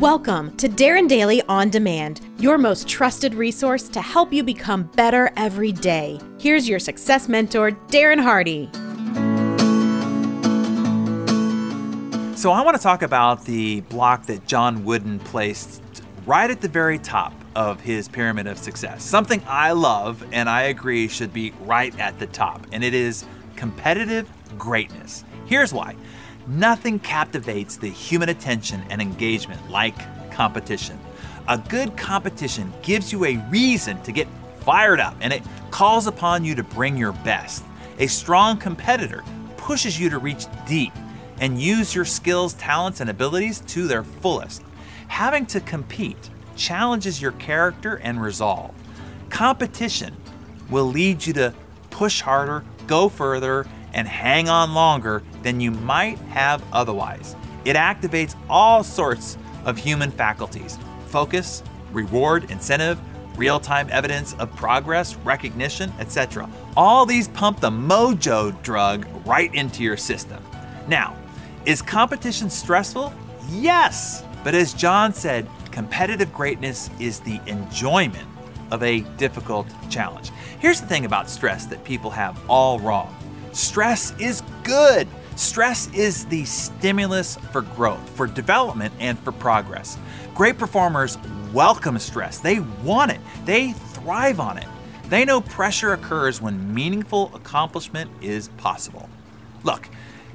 Welcome to Darren Daily On Demand, your most trusted resource to help you become better every day. Here's your success mentor, Darren Hardy. So, I want to talk about the block that John Wooden placed right at the very top of his pyramid of success. Something I love and I agree should be right at the top, and it is competitive greatness. Here's why nothing captivates the human attention and engagement like competition. A good competition gives you a reason to get fired up and it calls upon you to bring your best. A strong competitor pushes you to reach deep and use your skills, talents, and abilities to their fullest. Having to compete challenges your character and resolve. Competition will lead you to push harder, go further, and hang on longer than you might have otherwise. It activates all sorts of human faculties focus, reward, incentive, real time evidence of progress, recognition, etc. All these pump the mojo drug right into your system. Now, is competition stressful? Yes! But as John said, competitive greatness is the enjoyment of a difficult challenge. Here's the thing about stress that people have all wrong stress is good. Stress is the stimulus for growth, for development, and for progress. Great performers welcome stress, they want it, they thrive on it. They know pressure occurs when meaningful accomplishment is possible. Look,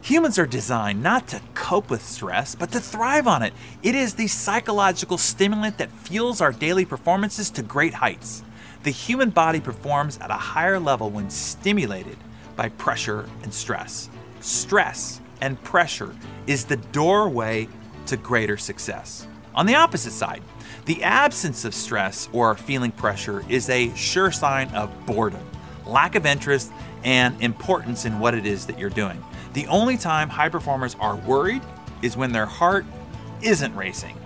Humans are designed not to cope with stress, but to thrive on it. It is the psychological stimulant that fuels our daily performances to great heights. The human body performs at a higher level when stimulated by pressure and stress. Stress and pressure is the doorway to greater success. On the opposite side, the absence of stress or feeling pressure is a sure sign of boredom, lack of interest, and importance in what it is that you're doing. The only time high performers are worried is when their heart isn't racing.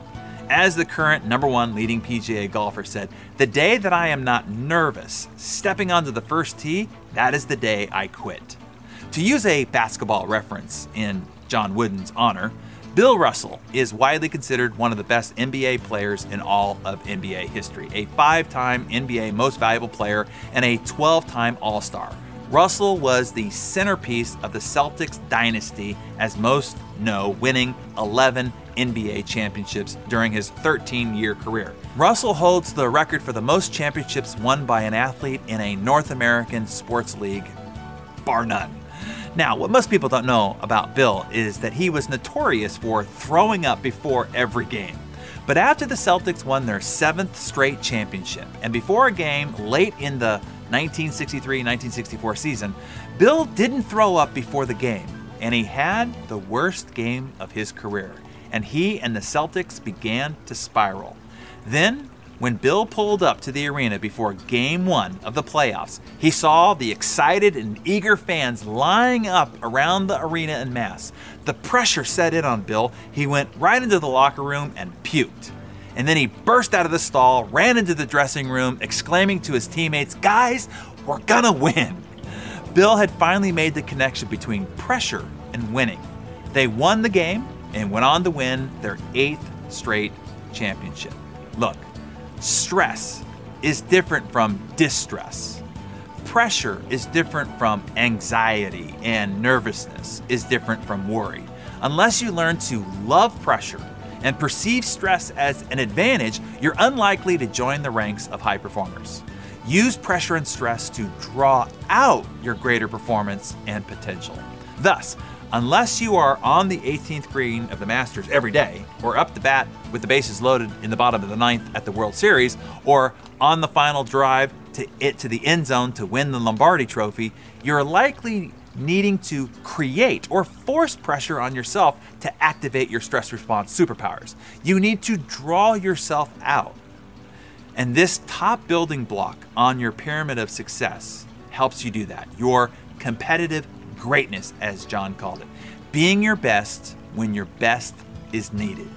As the current number one leading PGA golfer said, the day that I am not nervous stepping onto the first tee, that is the day I quit. To use a basketball reference in John Wooden's honor, Bill Russell is widely considered one of the best NBA players in all of NBA history, a five time NBA Most Valuable Player and a 12 time All Star. Russell was the centerpiece of the Celtics dynasty, as most know, winning 11 NBA championships during his 13 year career. Russell holds the record for the most championships won by an athlete in a North American sports league, bar none. Now, what most people don't know about Bill is that he was notorious for throwing up before every game. But after the Celtics won their seventh straight championship, and before a game late in the 1963 1964 season, Bill didn't throw up before the game, and he had the worst game of his career, and he and the Celtics began to spiral. Then, when Bill pulled up to the arena before game one of the playoffs, he saw the excited and eager fans lining up around the arena en masse. The pressure set in on Bill. He went right into the locker room and puked and then he burst out of the stall, ran into the dressing room, exclaiming to his teammates, Guys, we're gonna win! Bill had finally made the connection between pressure and winning. They won the game and went on to win their eighth straight championship. Look, stress is different from distress. Pressure is different from anxiety, and nervousness is different from worry. Unless you learn to love pressure and perceive stress as an advantage, you're unlikely to join the ranks of high performers. Use pressure and stress to draw out your greater performance and potential. Thus, unless you are on the 18th green of the Masters every day, or up the bat with the bases loaded in the bottom of the ninth at the World Series, or on the final drive to it to the end zone to win the Lombardi Trophy, you're likely needing to create or force pressure on yourself to activate your stress response superpowers. You need to draw yourself out. And this top building block on your pyramid of success helps you do that. Your competitive greatness, as John called it. Being your best when your best is needed.